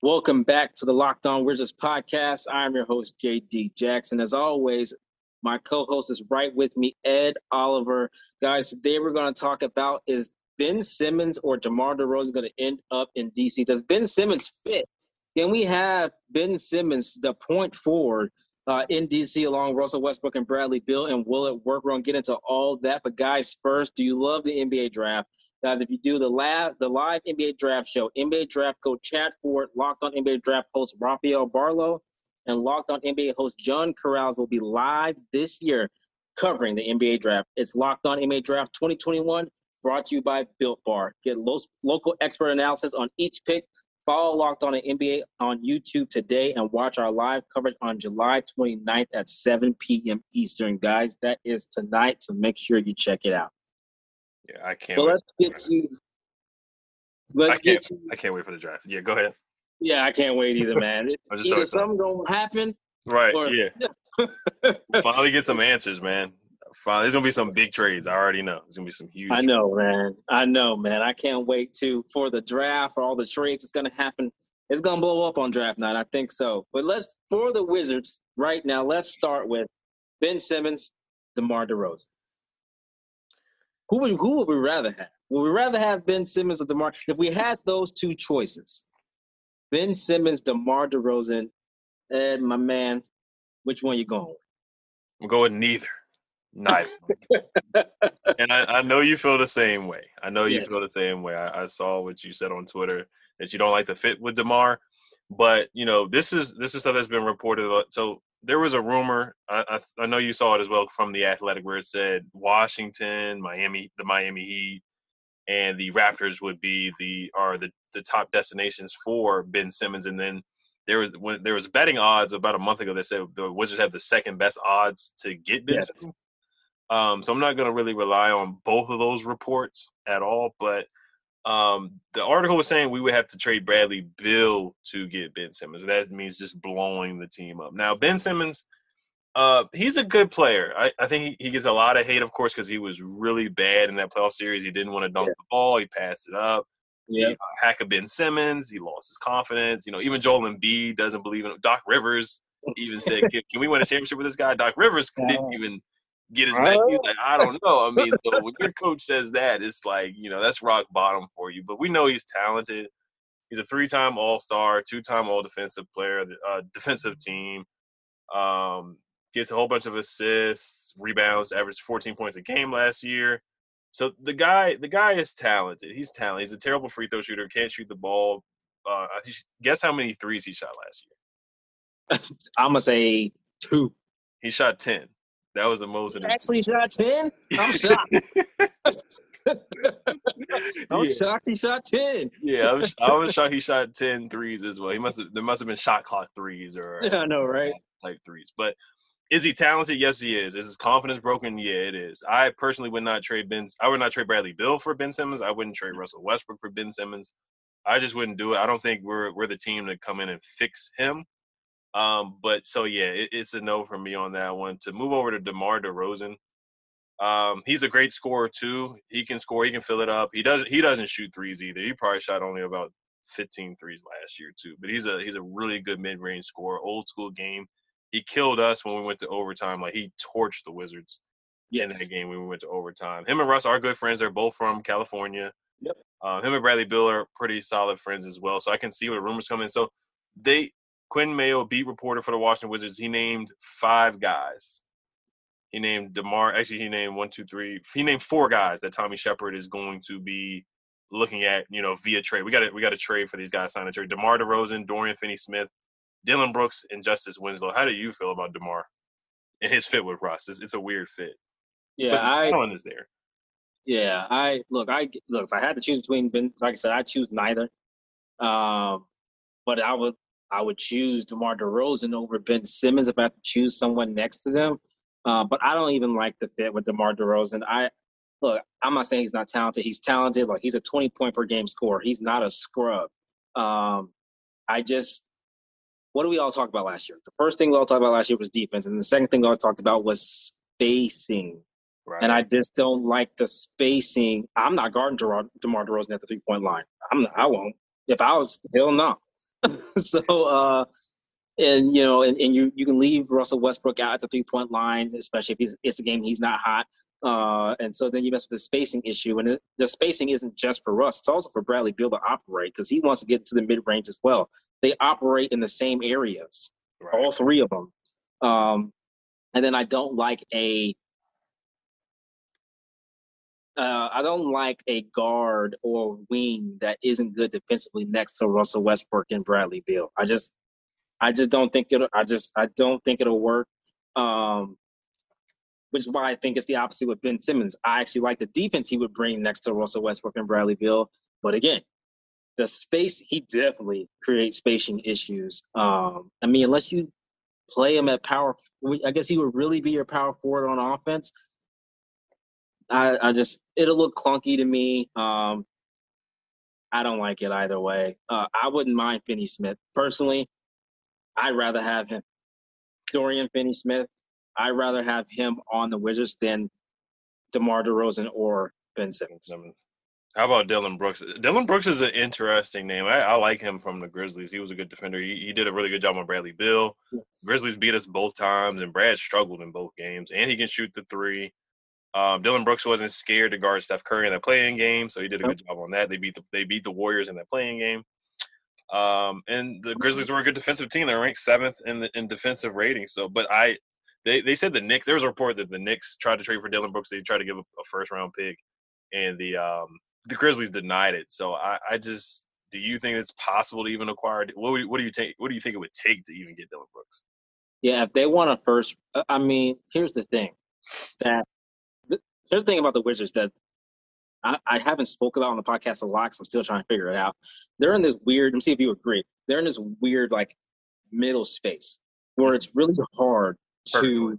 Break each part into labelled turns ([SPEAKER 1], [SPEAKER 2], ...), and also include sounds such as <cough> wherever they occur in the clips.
[SPEAKER 1] Welcome back to the Locked On Wizards podcast. I'm your host, JD Jackson. As always, my co-host is right with me, Ed Oliver. Guys, today we're going to talk about is Ben Simmons or DeMar DeRozan going to end up in DC? Does Ben Simmons fit? Can we have Ben Simmons, the point forward, uh, in DC along Russell Westbrook and Bradley Beal, and will it work? We're going to get into all that. But guys, first, do you love the NBA draft? Guys, if you do the lab, the live NBA draft show, NBA draft code chat for it, locked on NBA draft host Rafael Barlowe and Locked On NBA host John Corrales will be live this year covering the NBA draft. It's Locked On NBA Draft 2021, brought to you by Built Bar. Get lo- local expert analysis on each pick. Follow Locked On NBA on YouTube today and watch our live coverage on July 29th at 7 p.m. Eastern. Guys, that is tonight, so make sure you check it out.
[SPEAKER 2] Yeah, I can't. Wait.
[SPEAKER 1] let's get to. Let's
[SPEAKER 2] I
[SPEAKER 1] get to.
[SPEAKER 2] I can't wait for the draft. Yeah, go ahead.
[SPEAKER 1] Yeah, I can't wait either, man. <laughs> Either something gonna happen,
[SPEAKER 2] Right.
[SPEAKER 1] or
[SPEAKER 2] yeah. <laughs> Finally get some answers, man. Finally, there's gonna be some big trades. I already know. There's gonna be some huge.
[SPEAKER 1] I know, man. I know, man. I can't wait to for the draft for all the trades that's gonna happen. It's gonna blow up on draft night. I think so. But let's for the Wizards right now. Let's start with Ben Simmons, DeMar DeRozan. Who would who would we rather have? Would we rather have Ben Simmons or DeMar? If we had those two choices, Ben Simmons, DeMar DeRozan, Ed, my man, which one you going? with?
[SPEAKER 2] I'm going neither. Neither. <laughs> and I, I know you feel the same way. I know you
[SPEAKER 1] Yes.
[SPEAKER 2] feel the same way. I, I saw what you said on Twitter that you don't like the fit with Demar, but you know this is this is stuff that's been reported. So there was a rumor. I, I I know you saw it as well from the Athletic, where it said Washington, Miami, the Miami Heat, and the Raptors would be the are the the top destinations for Ben Simmons, and then. There was when there was betting odds about a month ago that said the Wizards have the second best odds to get Ben
[SPEAKER 1] Yes.
[SPEAKER 2] Simmons. Um, so I'm not going to really rely on both of those reports at all. But um, the article was saying we would have to trade Bradley Beal to get Ben Simmons. That means just blowing the team up. Now Ben Simmons, uh, he's a good player. I, I think he, he gets a lot of hate, of course, because he was really bad in that playoff series. He didn't want to dunk
[SPEAKER 1] Yeah.
[SPEAKER 2] the ball. He passed it up.
[SPEAKER 1] Yeah.
[SPEAKER 2] You know, hack of Ben Simmons. He lost his confidence. You know, even Joel Embiid doesn't believe in him. Doc Rivers even said, "Can, can we win a championship with this guy?" Doc Rivers <laughs> didn't even get his
[SPEAKER 1] Uh,
[SPEAKER 2] back. Like, "I don't know." I mean, so when your <laughs> coach says that, it's like you know that's rock bottom for you. But we know he's talented. He's a three-time All-Star, two-time All-Defensive Player, uh, defensive team. Um, gets a whole bunch of assists, rebounds, averaged 14 points a game last year. So the guy, the guy is talented. He's talented. He's a terrible free throw shooter. Can't shoot the ball. Uh, guess how many threes he shot last year? <laughs>
[SPEAKER 1] I'm gonna say two.
[SPEAKER 2] He shot 10. That was the most. his-
[SPEAKER 1] Actually shot ten. I'm shocked. <laughs> I'm
[SPEAKER 2] Yeah.
[SPEAKER 1] shocked he shot ten.
[SPEAKER 2] Yeah, I was, I was shocked he shot 10 threes as well. He must have there must have been shot clock threes or
[SPEAKER 1] Yeah, I know, right?
[SPEAKER 2] type threes. But is he talented? Yes, he is. Is his confidence broken? Yeah, it is. I personally would not trade Ben. I would not trade Bradley Beal for Ben Simmons. I wouldn't trade Russell Westbrook for Ben Simmons. I just wouldn't do it. I don't think we're we're the team to come in and fix him. Um, but so yeah, it, it's a no for me on that one. To move over to DeMar DeRozan, um, he's a great scorer too. He can score. He can fill it up. He doesn't. He doesn't shoot threes either. He probably shot only about 15 threes last year too. But he's a he's a really good mid range scorer. Old school game. He killed us when we went to overtime. Like he torched the Wizards in that game when we went to overtime. Him and Russ are good friends. They're both from California.
[SPEAKER 1] Yep.
[SPEAKER 2] Uh, him and Bradley Beal are pretty solid friends as well. So I can see where the rumors come in. So they Quinn Mayo, beat reporter for the Washington Wizards, he named five guys. He named Demar. Actually, he named one, two, three. He named four guys that Tommy Sheppard is going to be looking at. You know, via trade. We got to we got to trade for these guys. Sign a trade. Demar Derozan, Dorian Finney-Smith, Dillon Brooks, and Justice Winslow. How do you feel about Demar and his fit with Russ? It's, it's a weird fit.
[SPEAKER 1] Yeah,
[SPEAKER 2] but
[SPEAKER 1] I
[SPEAKER 2] is there.
[SPEAKER 1] Yeah, I look. I look. If I had to choose between Ben, like I said, I choose neither. Um, but I would I would choose DeMar DeRozan over Ben Simmons if I had to choose someone next to them. Uh, but I don't even like the fit with DeMar DeRozan. I look. I'm not saying he's not talented. He's talented. Like he's a 20 point per game scorer. He's not a scrub. Um, I just what do we all talk about last year? The first thing we all talked about last year was defense, and the second thing we all talked about was spacing. Right. And I just don't like the spacing. I'm not guarding DeMar DeRozan at the three point line. I'm not, I won't. If I was, hell no. <laughs> so, uh, and you know, and, and you you can leave Russell Westbrook out at the three point line, especially if he's, it's a game he's not hot. Uh, and so then you mess with the spacing issue, and it, the spacing isn't just for Russ; it's also for Bradley Beal to operate because he wants to get to the mid range as well. They operate in the same areas, right. all three of them. Um, and then I don't like a uh, I don't like a guard or wing that isn't good defensively next to Russell Westbrook and Bradley Beal. I just, I just don't think it. I just, I don't think it'll work. Um, which is why I think it's the opposite with Ben Simmons. I actually like the defense he would bring next to Russell Westbrook and Bradley Beal. But again, the space he definitely creates spacing issues. Um, I mean, unless you play him at power, I guess he would really be your power forward on offense. I, I just it'll look clunky to me. Um, I don't like it either way. Uh, I wouldn't mind Finney Smith personally. I'd rather have him, Dorian Finney Smith. I'd rather have him on the Wizards than DeMar DeRozan or Ben Simmons.
[SPEAKER 2] How about Dillon Brooks? Dillon Brooks is an interesting name. I, I, like him from the Grizzlies. He was a good defender. He, he did a really good job on Bradley Beal. Grizzlies beat us both times, and Brad struggled in both games. And he can shoot the three. Um, Dillon Brooks wasn't scared to guard Steph Curry in that play-in game, so he did a good job on that. They beat the they beat the Warriors in that play-in game. Um, and the Grizzlies were a good defensive team. They're ranked seventh in the in defensive rating. So, but I, they they said the Knicks. There was a report that the Knicks tried to trade for Dillon Brooks. They tried to give a, a first round pick, and the um the Grizzlies denied it. So I, I just do you think it's possible to even acquire? What what do you take? What do you think it would take to even get Dillon Brooks?
[SPEAKER 1] Yeah, if they want a first, I mean, here's the thing that Here's the thing about the Wizards that I, I haven't spoke about on the podcast a lot because I'm still trying to figure it out. They're in this weird. Let me see if you agree. They're in this weird like middle space where it's really hard to.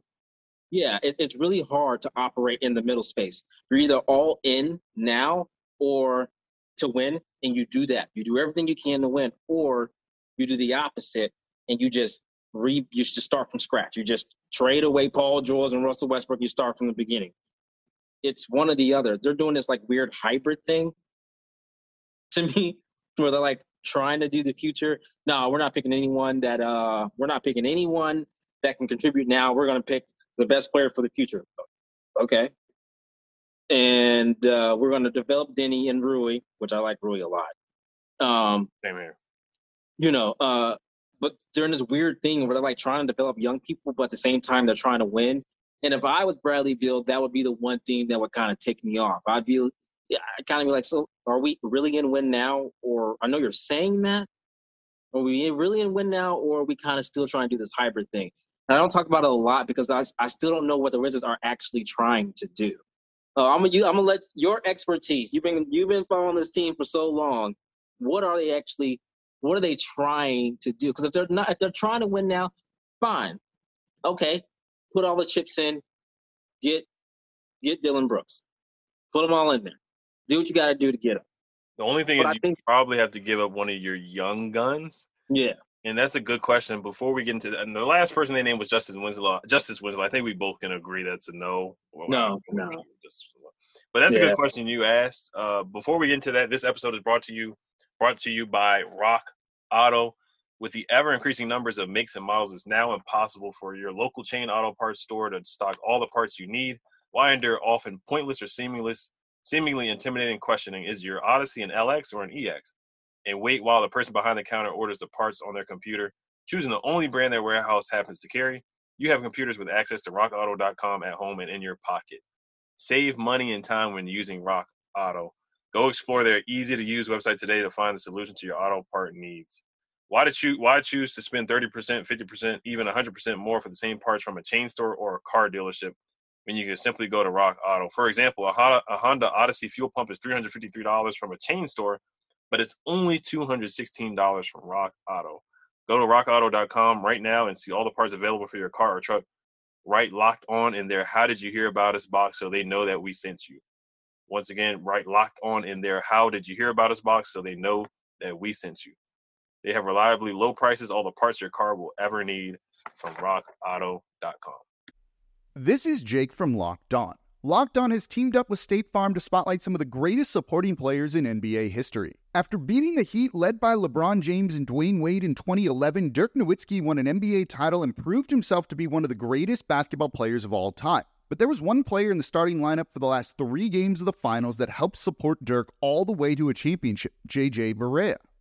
[SPEAKER 1] Yeah, it, it's really hard to operate in the middle space. You're either all in now or to win, and you do that. You do everything you can to win, or you do the opposite and you just re you just start from scratch. You just trade away Paul George and Russell Westbrook. You start from the beginning it's one or the other. They're doing this like weird hybrid thing <laughs> to me, where they're like trying to do the future. No, we're not picking anyone that uh we're not picking anyone that can contribute now. We're gonna pick the best player for the future. Okay. And uh, we're gonna develop Deni and Rui, which I like Rui a lot. Um
[SPEAKER 2] same here.
[SPEAKER 1] You know, uh but they're in this weird thing where they're like trying to develop young people, but at the same time they're trying to win. And if I was Bradley Beal, that would be the one thing that would kind of tick me off. I'd be, I'd kind of be like, so are we really in win now? Or I know you're saying that. Are we really in win now, or are we kind of still trying to do this hybrid thing? And I don't talk about it a lot because I, I still don't know what the Wizards are actually trying to do. Uh, I'm gonna I'm gonna let your expertise. You've been you've been following this team for so long. What are they actually? What are they trying to do? Because if they're not, if they're trying to win now, fine, okay, put all the chips in, get get Dillon Brooks, put them all in there. Do what you got to do to get them.
[SPEAKER 2] The only thing but is I you think, probably have to give up one of your young guns.
[SPEAKER 1] Yeah.
[SPEAKER 2] And that's a good question. Before we get into that, and the last person they named was Justice Winslow. Justice Winslow. I think we both can agree that's a no.
[SPEAKER 1] No, no.
[SPEAKER 2] But that's yeah. a good question you asked. Uh, before we get into that, this episode is brought to you brought to you by Rock Auto. With the ever increasing numbers of makes and models, it's now impossible for your local chain auto parts store to stock all the parts you need. Why endure often pointless or seamless, seemingly intimidating questioning? Is your Odyssey an LX or an EX? And wait while the person behind the counter orders the parts on their computer, choosing the only brand their warehouse happens to carry. You have computers with access to rockauto.com at home and in your pocket. Save money and time when using Rock Auto. Go explore their easy to use website today to find the solution to your auto part needs. Why did you why choose to spend 30%, 50%, even 100% more for the same parts from a chain store or a car dealership when you can simply go to Rock Auto. For example, a Honda, a Honda Odyssey fuel pump is $353 from a chain store, but it's only $216 from Rock Auto. Go to rockauto.com right now and see all the parts available for your car or truck right locked on in there. How did you hear about us box so they know that we sent you? Once again, right locked on in there. How did you hear about us box so they know that we sent you? They have reliably low prices, all the parts your car will ever need from rockauto.com.
[SPEAKER 3] This is Jake from Locked On. Locked On has teamed up with State Farm to spotlight some of the greatest supporting players in NBA history. After beating the Heat led by LeBron James and Dwyane Wade in 2011, Dirk Nowitzki won an NBA title and proved himself to be one of the greatest basketball players of all time. But there was one player in the starting lineup for the last three games of the finals that helped support Dirk all the way to a championship, JJ Barea.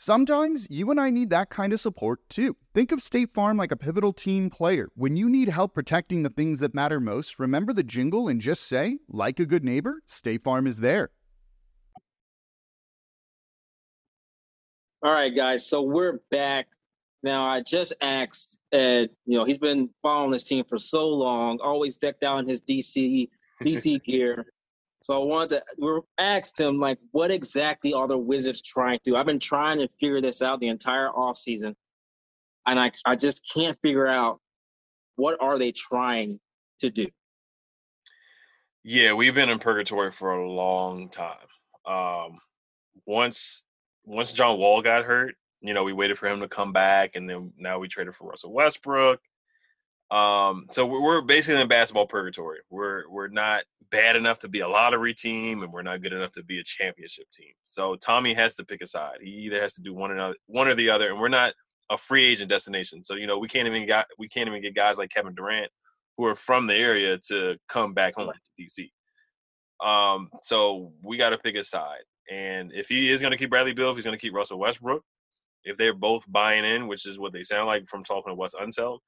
[SPEAKER 3] Sometimes you and I need that kind of support too. Think of State Farm like a pivotal team player. When you need help protecting the things that matter most, remember the jingle and just say, like a good neighbor, State Farm is there.
[SPEAKER 1] All right, guys. So we're back. Now, I just asked Ed, you know, he's been following this team for so long, always decked out in his DC DC <laughs> gear. So I wanted to asked him like, what exactly are the Wizards trying to do? I've been trying to figure this out the entire off season, and I I just can't figure out what are they trying to do.
[SPEAKER 2] Yeah, we've been in purgatory for a long time. Um, once once John Wall got hurt, you know, we waited for him to come back, and then now we traded for Russell Westbrook. Um, so we're basically in basketball purgatory. We're we're not bad enough to be a lottery team, and we're not good enough to be a championship team. So Tommy has to pick a side. He either has to do one or another, one or the other, and we're not a free agent destination. So you know we can't even got we can't even get guys like Kevin Durant who are from the area to come back home to DC. Um, so we got to pick a side, and if he is going to keep Bradley Beal, if he's going to keep Russell Westbrook, if they're both buying in, which is what they sound like from talking to Wes Unseld,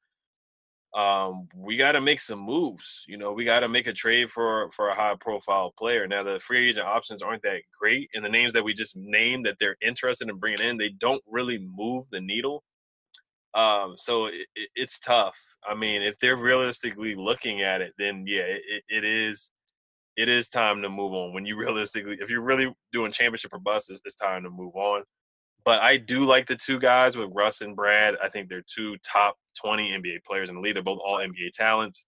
[SPEAKER 2] um, we got to make some moves. You know, we got to make a trade for for a high profile player. Now, the free agent options aren't that great, and the names that we just named that they're interested in bringing in, they don't really move the needle. Um, so it, it, it's tough. I mean, if they're realistically looking at it, then yeah, it, it is it is time to move on. When you <laughs> realistically, if you're really doing championship or bust, it's, it's time to move on. But I do like the two guys with Russ and Brad. I think they're two top 20 NBA players in the league. They're both all NBA talents.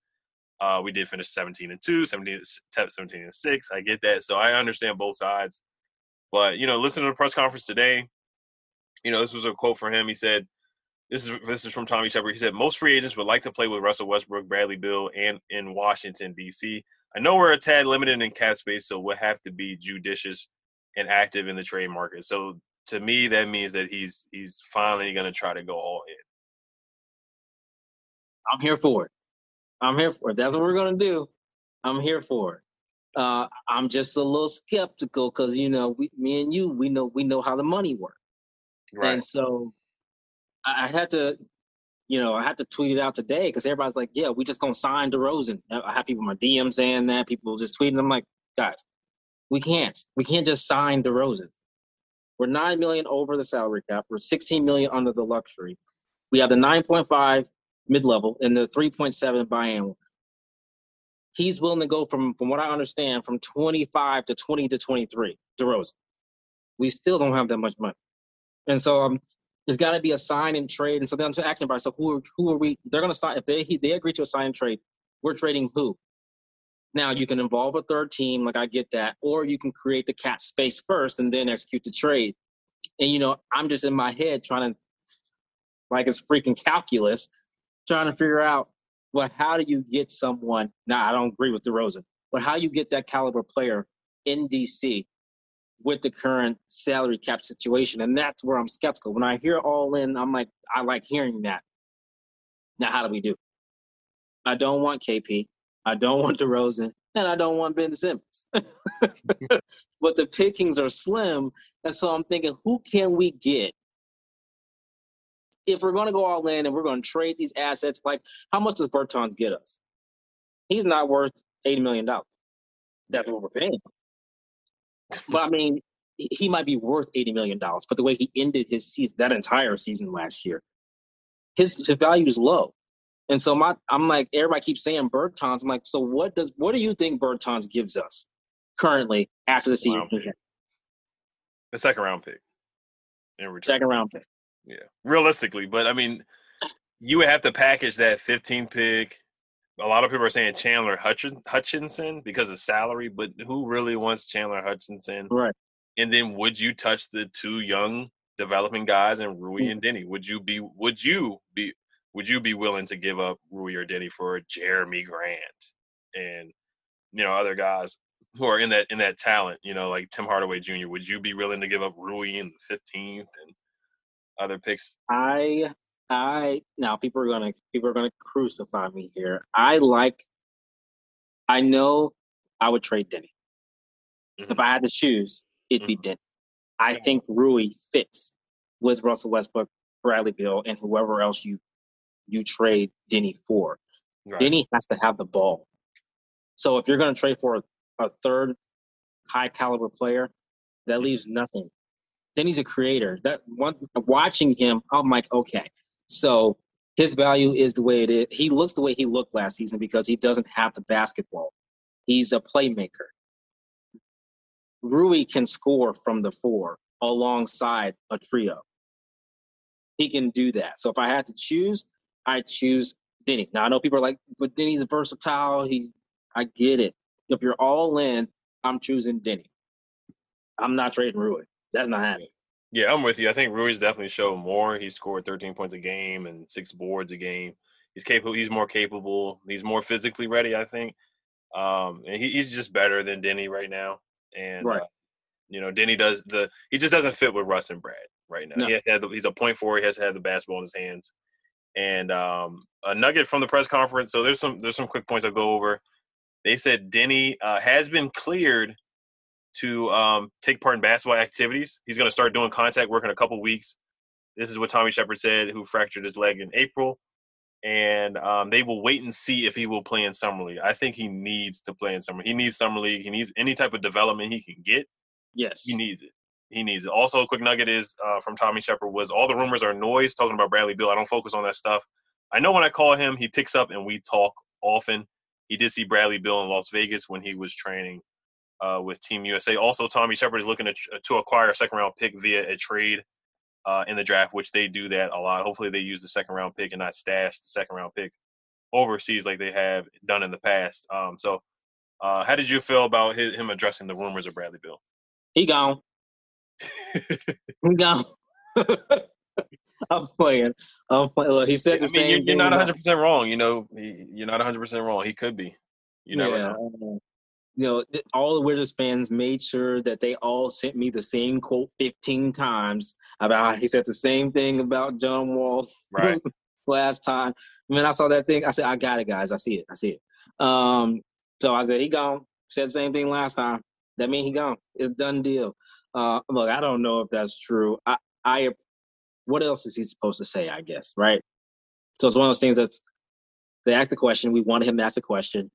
[SPEAKER 2] Uh, we did finish 17 and 2, 17, 17 and 6. I get that. So I understand both sides. But, you know, listen to the press conference today. You know, this was a quote from him. He said, this is this is from Tommy Sheppard. He said, most free agents would like to play with Russell Westbrook, Bradley Beal, and in Washington, D.C. I know we're a tad limited in cap space, so we'll have to be judicious and active in the trade market. So to me, that means that he's he's finally going to try to go all in.
[SPEAKER 1] I'm here for it. I'm here for it. That's what we're going to do. I'm here for it. Uh, I'm just a little skeptical because you know, we, me and you, we know we know how the money works, right. and so I, I had to, you know, I had to tweet it out today because everybody's like, "Yeah, we just gonna sign DeRozan." I have people in my DM saying that. People just tweeting. I'm like, guys, we can't. We can't just sign DeRozan. We're nine million over the salary cap. We're 16 million under the luxury. We have the 9.5 mid-level and the 3.7 biannual. He's willing to go from, from what I understand, from 25 to 20 to 23. DeRozan. We still don't have that much money, and so um, there's got to be a sign and trade. And so then I'm just asking so who are, who are we? They're going to sign if they they agree to a sign and trade. We're trading who? Now you can involve a third team, like I get that, or you can create the cap space first and then execute the trade. And you know, I'm just in my head trying to, like it's freaking calculus, trying to figure out, well, how do you get someone? Now I don't agree with DeRozan, but how you get that caliber player in DC with the current salary cap situation, and that's where I'm skeptical. When I hear all in, I'm like, I like hearing that. Now, how do we do? I don't want KP. I don't want DeRozan. and I don't want Ben Simmons. <laughs> but the pickings are slim, and so I'm thinking, who can we get if we're going to go all in and we're going to trade these assets? Like, how much does Bertans get us? He's not worth eighty million dollars. That's what we're paying. but I mean, he might be worth eighty million dollars. But the way he ended his season, that entire season last year, his, his value is low. And so my, I'm like, everybody keeps saying Bertans. I'm like, so what does, what do you think Bertans gives us currently after the season?
[SPEAKER 2] The second round pick.
[SPEAKER 1] Second round pick.
[SPEAKER 2] Yeah, realistically, but I mean, you would have to package that 15 pick. A lot of people are saying Chandler Hutchison because of salary, but who really wants Chandler Hutchison?
[SPEAKER 1] Right.
[SPEAKER 2] And then would you touch the two young developing guys and Rui mm. and Deni? Would you be would you be would you be willing to give up Rui or Deni for Jerami Grant and you know other guys who are in that in that talent? You know, like Tim Hardaway Jr. Would you be willing to give up Rui in the fifteenth and other picks?
[SPEAKER 1] I I now people are gonna people are gonna crucify me here. I like. I know I would trade Deni. Mm-hmm. If I had to choose, it'd mm-hmm. be Deni. I think Rui fits with Russell Westbrook, Bradley Beal, and whoever else you you trade Deni for. Right. Deni has to have the ball. So if you're going to trade for a, a third high caliber player, that leaves nothing. Deni's a creator. That one watching him, I'm like, okay, so his value is the way it is. He looks the way he looked last season because he doesn't have the basketball. He's a playmaker. Rui can score from the four alongside a trio. He can do that. So if I had to choose, I choose Deni. Now I know people are like, but Deni's versatile. He's I get it. If you're all in, I'm choosing Deni. I'm not trading Rui. That's not happening.
[SPEAKER 2] Yeah, I'm with you. I think Rui's definitely showed more. He scored 13 points a game and six boards a game. He's capable. He's more capable. He's more physically ready. I think. Um, and he, he's just better than Deni right now. And right. Uh, you know, Deni does the. He just doesn't fit with Russ and Brad right now. No. He has had the, he's a point forward. He has to have the basketball in his hands. And um, a nugget from the press conference. So there's some there's some quick points I'll go over. They said Deni uh, has been cleared to um, take part in basketball activities. He's going to start doing contact work in a couple weeks. This is what Tommy Sheppard said, who fractured his leg in April. And um, they will wait and see if he will play in summer league. I think he needs to play in summer. He needs summer league. He needs any type of development he can get.
[SPEAKER 1] Yes,
[SPEAKER 2] he needs it. He needs it. Also, a quick nugget is uh, from Tommy Sheppard was all the rumors are noise talking about Bradley Beal. I don't focus on that stuff. I know when I call him, he picks up and we talk often. He did see Bradley Beal in Las Vegas when he was training uh, with Team USA. Also, Tommy Sheppard is looking to, to acquire a second round pick via a trade uh, in the draft, which they do that a lot. Hopefully, they use the second round pick and not stash the second round pick overseas like they have done in the past. Um, so, uh, how did you feel about his, him addressing the rumors of Bradley Beal?
[SPEAKER 1] He gone. <laughs> he gone. <laughs> I'm playing. I'm playing. Look, he said the I mean,
[SPEAKER 2] same. You're, you're not 100 percent wrong. You know, he, you're not 100 percent wrong. He could be. You never yeah.
[SPEAKER 1] You know, all the Wizards fans made sure that they all sent me the same quote 15 times about he said the same thing about John Wall
[SPEAKER 2] right. <laughs>
[SPEAKER 1] last time. When I saw that thing, I said, I got it, guys. I see it. I see it. Um, so I said, he gone. Said the same thing last time. That means he gone. It's done deal. Uh, look, I don't know if that's true. I, I, what else is he supposed to say? I guess, right? So it's one of those things that's they asked the question. We wanted him to ask the question,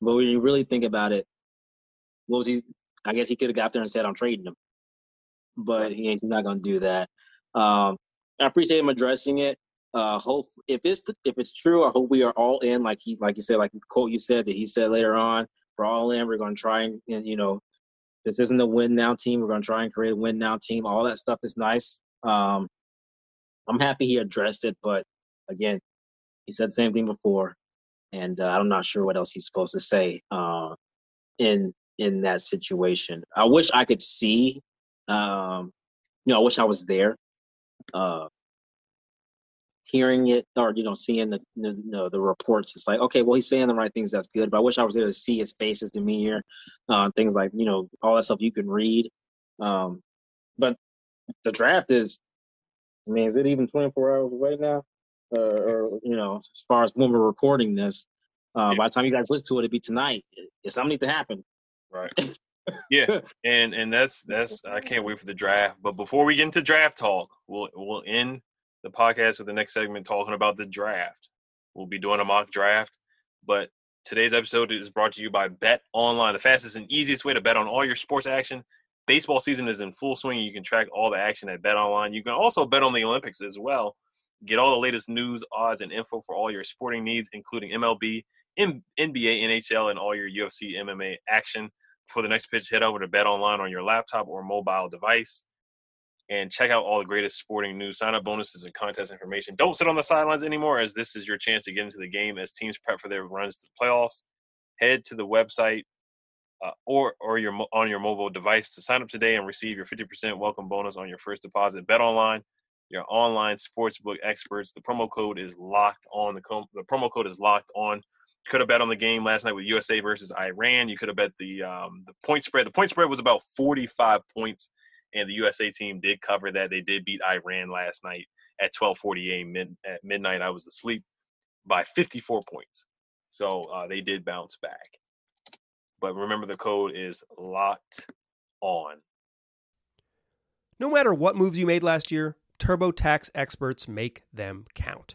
[SPEAKER 1] but when you really think about it, what was he? I guess he could have got there and said, "I'm trading him," but he ain't not gonna do that. Um, I appreciate him addressing it. Uh, hope if it's the, if it's true, I hope we are all in. Like he, like you said, like the quote you said that he said later on, we're all in. We're gonna try and, and you know, this isn't a win now team. We're gonna try and create a win now team. All that stuff is nice. Um, I'm happy he addressed it, but again, he said the same thing before, and uh, I'm not sure what else he's supposed to say. Uh, in in that situation. I wish I could see, um, you know, I wish I was there, uh, hearing it or you know, seeing the, the the reports. It's like, okay, well, he's saying the right things. That's good. But I wish I was there to see his face, his demeanor, uh, things like you know, all that stuff you can read. Um, but the draft is, I mean, is it even 24 hours away now? Uh, or you know, as far as when we're recording this, Uh,
[SPEAKER 2] Yeah.
[SPEAKER 1] By the time you guys listen to it, it'll be tonight. It's something needs to happen.
[SPEAKER 2] Right. yeah, <laughs> and and that's that's I can't wait for the draft. But before we get into draft talk, we'll we'll end the podcast with the next segment talking about the draft. We'll be doing a mock draft, but today's episode is brought to you by Bet Online, the fastest and easiest way to bet on all your sports action. Baseball season is in full swing. You can track all the action at Bet Online. You can also bet on the Olympics as well. Get all the latest news, odds, and info for all your sporting needs, including MLB, M- NBA, NHL, and all your UFC, MMA action. For the next pitch, head over to Bet Online on your laptop or mobile device and check out all the greatest sporting news, sign up bonuses, and contest information. Don't sit on the sidelines anymore, as this is your chance to get into the game as teams prep for their runs to the playoffs. Head to the website uh, or or your on your mobile device to sign up today and receive your 50% welcome bonus on your first deposit. Bet online, your online sportsbook experts. The promo code is locked on. The, com- the promo code is locked on. Could have bet on the game last night with USA versus Iran. You could have bet the um, the point spread. The point spread was about 45 points, and the USA team did cover that. They did beat Iran last night at 12:48 mid- at midnight. I was asleep by 54 points, so uh, they did bounce back. But remember, the code is locked on.
[SPEAKER 4] No matter what moves you made last year, TurboTax experts make them count.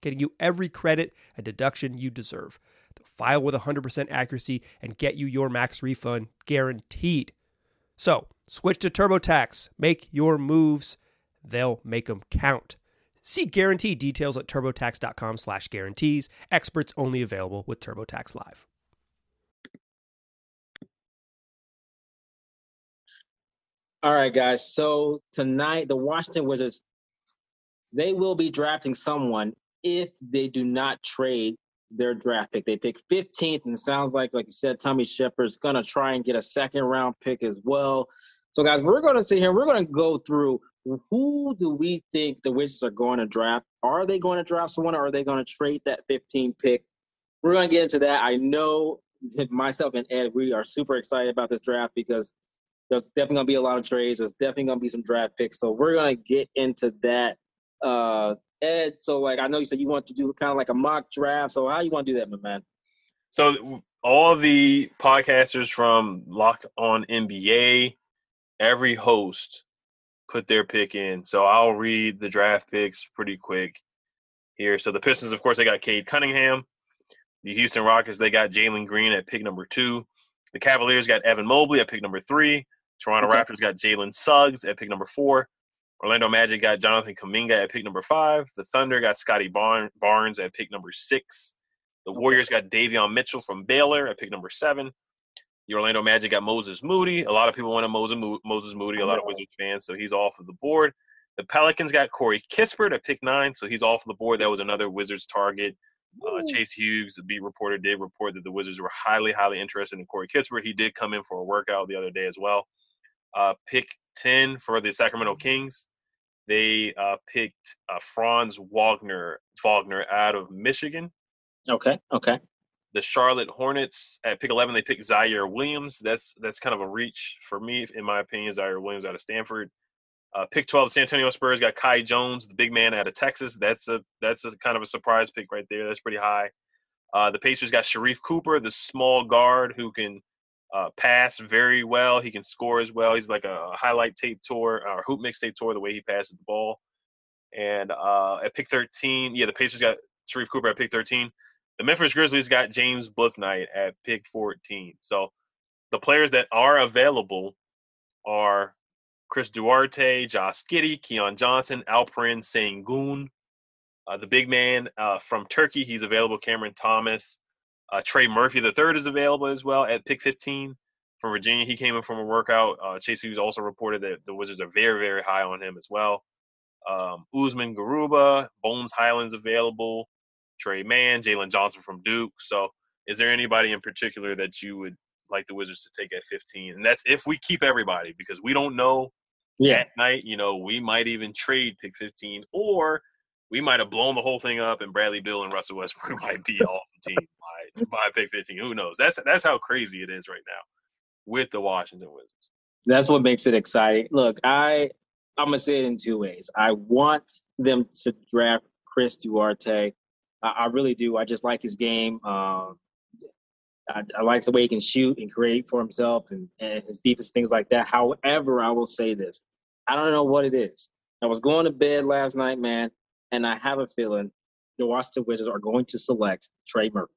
[SPEAKER 4] getting you every credit and deduction you deserve. They'll file with 100% accuracy and get you your max refund guaranteed. So, switch to TurboTax. Make your moves. They'll make them count. See guarantee details at turbotax.com slash guarantees. Experts only available with TurboTax Live.
[SPEAKER 1] All right, guys. So tonight, the Washington Wizards, they will be drafting someone if they do not trade their draft pick. They pick 15th, and it sounds like, like you said, Tommy Sheppard's gonna try and get a second round pick as well. So, guys, we're gonna sit here. We're gonna go through who do we think the Wizards are going to draft? Are they going to draft someone, or are they going to trade that 15 pick? We're gonna get into that. I know myself and Ed, we are super excited about this draft because there's definitely gonna be a lot of trades. There's definitely gonna be some draft picks. So we're gonna get into that. Uh, Ed, so like I know you said you want to do kind of like a mock draft. So how you want to do that, my man?
[SPEAKER 2] So all the podcasters from Locked On NBA, every host put their pick in. So I'll read the draft picks pretty quick here. So the Pistons, of course, they got Cade Cunningham. The Houston Rockets, they got Jalen Green at pick number two. The Cavaliers got Evan Mobley at pick number three. Toronto
[SPEAKER 1] Okay.
[SPEAKER 2] Raptors got Jalen Suggs at pick number four. Orlando Magic got Jonathan Kuminga at pick number five. The Thunder got Scotty Barn- Barnes at pick number six. The Warriors got Davion Mitchell from Baylor at pick number seven. The Orlando Magic got Moses Moody. A lot of people wanted Moses, Mo- Moses Moody, a lot of Wizards fans, so he's off of the board. The Pelicans got Corey Kispert at pick nine, so he's off of the board. That was another Wizards target. Uh, Chase Hughes, the beat reporter, did report that the Wizards were highly, highly interested in Corey Kispert. He did come in for a workout the other day as well. Uh, pick 10 for the Sacramento Kings. They uh, picked uh, Franz Wagner, Wagner out of Michigan.
[SPEAKER 1] Okay, okay.
[SPEAKER 2] The Charlotte Hornets at pick 11, they picked Ziaire Williams. That's that's kind of a reach for me, in my opinion. Ziaire Williams out of Stanford. Uh, pick 12, the San Antonio Spurs got Kai Jones, the big man out of Texas. That's a that's a kind of a surprise pick right there. That's pretty high. Uh, the Pacers got Sharife Cooper, the small guard who can uh, pass very well. He can score as well. He's like a highlight tape tour or hoop mixtape tour the way he passes the ball. And uh, at pick 13, yeah, the Pacers got Sharife Cooper at pick 13. The Memphis Grizzlies got James Bouknight at pick 14. So the players that are available are Chris Duarte, Josh Giddey, Keon Johnson, Alperen Sengun. Uh, the big man uh, from Turkey, he's available. Cameron Thomas. Uh, Trey Murphy the third is available as well at pick 15 from Virginia. He came in from a workout. Uh, Chase Hughes also reported that the Wizards are very, very high on him as well. Um, Usman Garuba, Bones Hyland's available. Tre Mann, Jalen Johnson from Duke. So Is there anybody in particular that you would like the Wizards to take at 15? And that's if we keep everybody because we don't know
[SPEAKER 1] Yeah.
[SPEAKER 2] at night. You know, we might even trade pick 15, or we might have blown the whole thing up, and Bradley Beal and Russell Westbrook <laughs> might be off the team by, <laughs> by pick 15. Who knows? That's that's how crazy it is right now with the Washington Wizards.
[SPEAKER 1] That's what makes it exciting. Look, I I'm gonna say it in two ways. I want them to draft Chris Duarte. I, I really do. I just like his game. Um, I, I like the way he can shoot and create for himself and, and his deepest things like that. However, I will say this: I don't know what it is. I was going to bed last night, man, and I have a feeling the Washington Wizards are going to select Trey Murphy,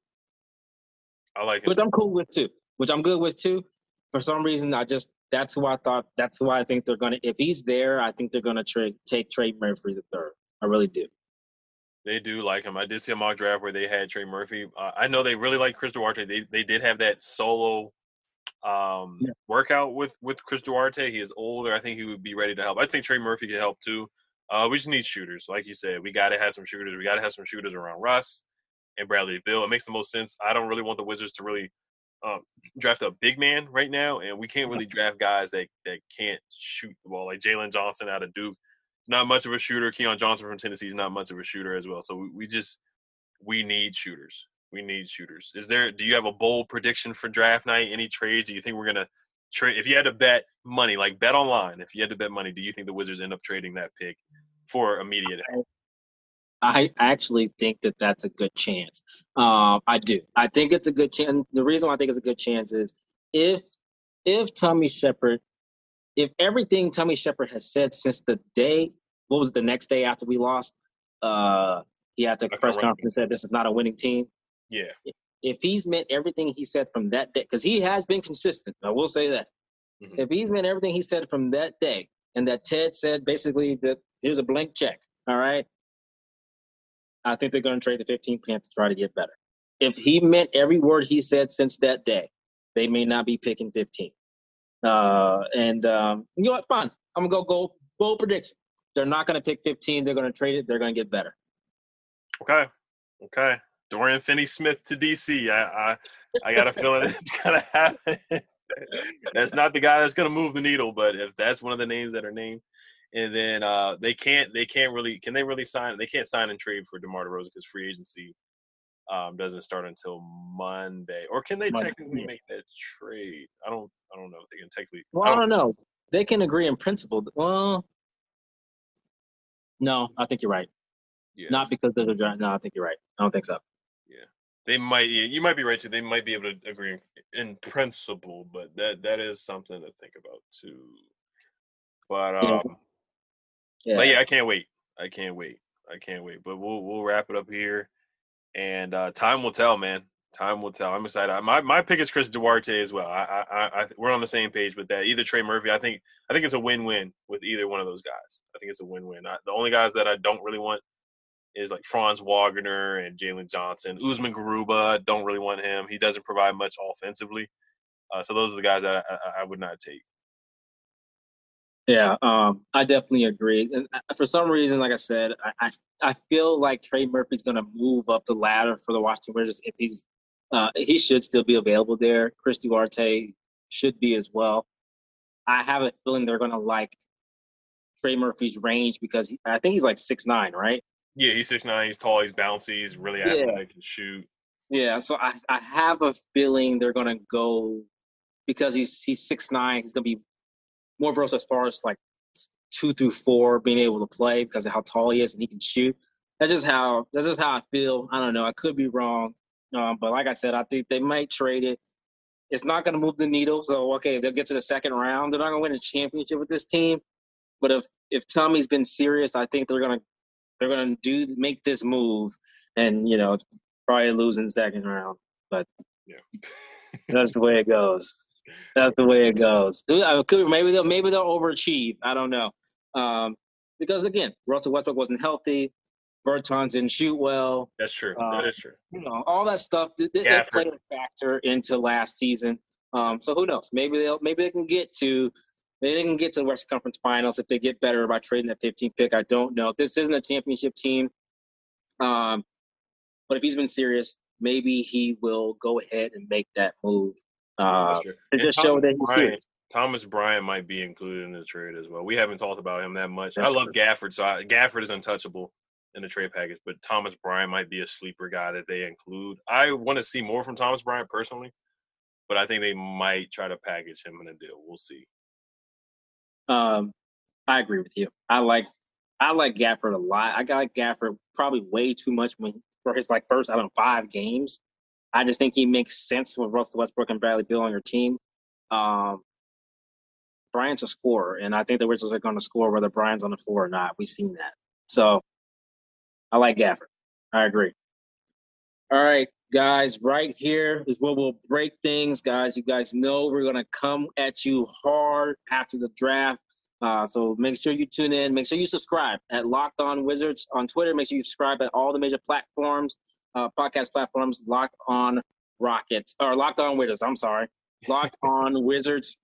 [SPEAKER 2] I like it.
[SPEAKER 1] which I'm cool with too. Which I'm good with too. For some reason, I just that's who I thought. That's who I think they're gonna. If he's there, I think they're gonna trade take Trey Murphy the third. I really do.
[SPEAKER 2] They do like him. I did see a mock draft where they had Trey Murphy. Uh, I know they really like Chris Duarte. They they did have that solo um,
[SPEAKER 1] Yeah.
[SPEAKER 2] workout with with Chris Duarte. He is older. I think he would be ready to help. I think Trey Murphy could help too. Uh, we just need shooters, like you said. We got to have some shooters. We got to have some shooters around Russ and Bradley Beal. It makes the most sense. I don't really want the Wizards to really um, draft a big man right now, and we can't really draft guys that that can't shoot the ball, like Jalen Johnson out of Duke. Not much of a shooter. Keon Johnson from Tennessee is not much of a shooter as well. So we, we just we need shooters. We need shooters. Is there? Do you have a bold prediction for draft night? Any trades? Do you think we're gonna trade? If you had to bet money, like bet online, if you had to bet money, do you think the Wizards end up trading that pick for immediate help?
[SPEAKER 1] I actually think that that's a good chance. Um, I do. I think it's a good chance. The reason why I think it's a good chance is if if Tommy Sheppard, if everything Tommy Sheppard has said since the day, what was the next day after we lost? Uh, he had the
[SPEAKER 2] Like
[SPEAKER 1] press conference and said this is not a winning team.
[SPEAKER 2] Yeah,
[SPEAKER 1] If he's meant everything he said from that day, because he has been consistent, I will say that.
[SPEAKER 2] Mhm.
[SPEAKER 1] If he's meant everything he said from that day, and that Ted said basically that here's a blank check, all right, I think they're going to trade the 15th pick to try to get better. If he meant every word he said since that day, they may not be picking 15. Uh, and um, you know what? Fine. I'm gonna go go bold prediction. They're not going to pick 15. They're going to trade it. They're going to get better.
[SPEAKER 2] Okay. Okay. Dorian Finney Smith to DC. I I, I got a feeling <laughs> it's gonna happen. <laughs> that's not the guy that's gonna move the needle, but if that's one of the names that are named, and then uh, they can't they can't really can they really sign they can't sign and trade for DeMar DeRozan because free agency um, doesn't start until Monday, or can they
[SPEAKER 1] Monday,
[SPEAKER 2] technically make that trade? I don't I don't know if they can technically.
[SPEAKER 1] Well, I don't know. They can agree in principle. Well, no, I think you're right.
[SPEAKER 2] Yeah,
[SPEAKER 1] Not because there's a draft. No, I think you're right. I don't think so.
[SPEAKER 2] Yeah, they might. Yeah, you might be right too. They might be able to agree in principle, but that that is something to think about too. But
[SPEAKER 1] Yeah.
[SPEAKER 2] but yeah, I can't wait. I can't wait. I can't wait. But we'll we'll wrap it up here, and uh, time will tell, man. Time will tell. I'm excited. I- My my pick is Chris Duarte as well. I, I, I, I we're on the same page with that. Either Trey Murphy. I think I think it's a win-win with either one of those guys. I think it's a win-win. I, the only guys that I don't really want is like Franz Wagner and Jalen Johnson. Usman Garuba. Don't really want him. He doesn't provide much offensively. Uh, so those are the guys that I, I, I would not take.
[SPEAKER 1] Yeah, um, I definitely agree. And for some reason, like I said, I, I, I feel like Trey Murphy's going to move up the ladder for the Washington Wizards if he's uh, he should still be available there. Chris Duarte should be as well. I have a feeling they're going to like Trey Murphy's range because he, I think he's like six nine, right?
[SPEAKER 2] Yeah, he's six nine. He's tall. He's bouncy. He's really
[SPEAKER 1] Yeah.
[SPEAKER 2] athletic. Can shoot.
[SPEAKER 1] Yeah, so I, I have a feeling they're gonna go because he's he's six nine. He's gonna be more versatile as far as like two through four being able to play because of how tall he is and he can shoot. That's just how that's just how I feel. I don't know. I could be wrong, um, but like I said, I think they might trade it. It's not gonna move the needle. So okay, they'll get to the second round. They're not gonna win a championship with this team. But if if Tommy's been serious, I think they're gonna they're gonna do make this move and you know probably lose in the second round. But
[SPEAKER 2] Yeah. <laughs>
[SPEAKER 1] that's the way it goes. That's the way it goes. Could maybe they'll maybe they'll overachieve. I don't know. Um, because again, Russell Westbrook wasn't healthy. Bertans didn't shoot well.
[SPEAKER 2] That's true.
[SPEAKER 1] Uh,
[SPEAKER 2] that is true.
[SPEAKER 1] You know, all that stuff
[SPEAKER 2] Yeah,
[SPEAKER 1] did play a factor into last season. Um, so who knows? Maybe they'll maybe they can get to maybe they can get to the West Conference Finals if they get better by trading that 15th pick. I don't know. This isn't a championship team. Um, but if he's been serious, maybe he will go ahead and make that move uh, to just show that he's
[SPEAKER 2] Bryant, Thomas Bryant might be included in the trade as well. We haven't talked about him that much. That's I love true. Gafford, so I, Gafford is untouchable in the trade package, but Thomas Bryant might be a sleeper guy that they include. I want to see more from Thomas Bryant personally, but I think they might try to package him in a deal. We'll see.
[SPEAKER 1] Um, I agree with you. I like I like Gafford a lot. I got Gafford probably way too much when for his like first I don't know five games. I just think he makes sense with Russell Westbrook and Bradley Beal on your team. Um, Bryant's a scorer, and I think the Wizards are going to score whether Bryant's on the floor or not. We've seen that. So I like Gafford. I agree. All right, guys, right here is where we'll break things. Guys, you guys know we're going to come at you hard after the draft. Uh, so make sure you tune in. Make sure you subscribe at Locked On Wizards on Twitter. Make sure you subscribe at all the major platforms, uh, podcast platforms. Locked On Rockets or Locked On Wizards. I'm sorry, Locked <laughs> On Wizards.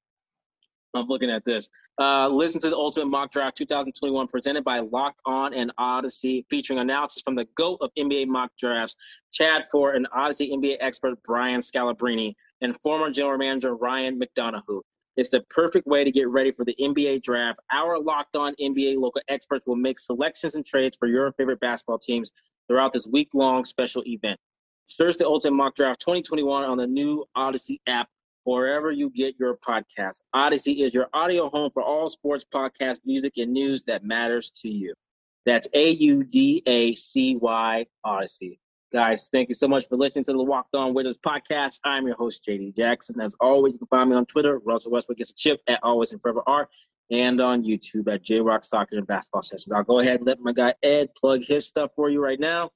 [SPEAKER 1] I'm looking at this. Uh, listen to the Ultimate Mock Draft 2021 presented by Locked On and Audacy, featuring analysis from the GOAT of NBA mock drafts, Chad Ford and Audacy NBA expert Brian Scalabrine, and former general manager Ryan McDonough. It's the perfect way to get ready for the NBA draft. Our Locked On NBA local experts will make selections and trades for your favorite basketball teams throughout this week long special event. Search the Ultimate Mock Draft 2021 on the new Audacy app wherever you get your podcast. Audacy is your audio home for all sports, podcasts, music, and news that matters to you. That's A U D A C Y Audacy. Guys, thank you so much for listening to the Locked On Wizards podcast. I'm your host, JD Jackson. As always, you can find me on Twitter, Russell Westbrook gets a chip at Always and Forever Art, and on YouTube at J Rock Soccer and Basketball Sessions. I'll go ahead and let my guy Ed plug his stuff for you right now.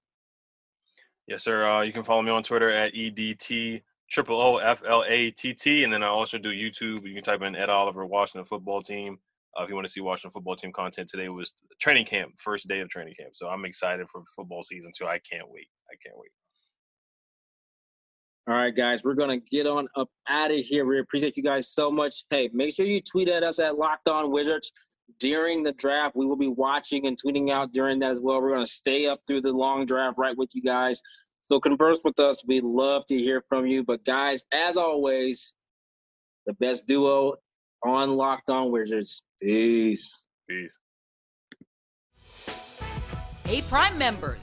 [SPEAKER 2] Yes, sir. Uh, you can follow me on Twitter at EDT triple O F L A T T, and then I also do YouTube. You can type in Ed Oliver Washington Football Team. Uh, if you want to see Washington Football Team content, today was training camp, first day of training camp. So I'm excited for football season too. I can't wait. I can't wait.
[SPEAKER 1] All right, guys, we're gonna get on up out of here. We appreciate you guys so much. Hey, make sure you tweet at us at Locked On Wizards during the draft. We will be watching and tweeting out during that as well. We're gonna stay up through the long draft right with you guys. So converse with us. We'd love to hear from you. But guys, as always, the best duo on Locked On Wizards. Peace.
[SPEAKER 2] Peace.
[SPEAKER 5] Hey, Prime members,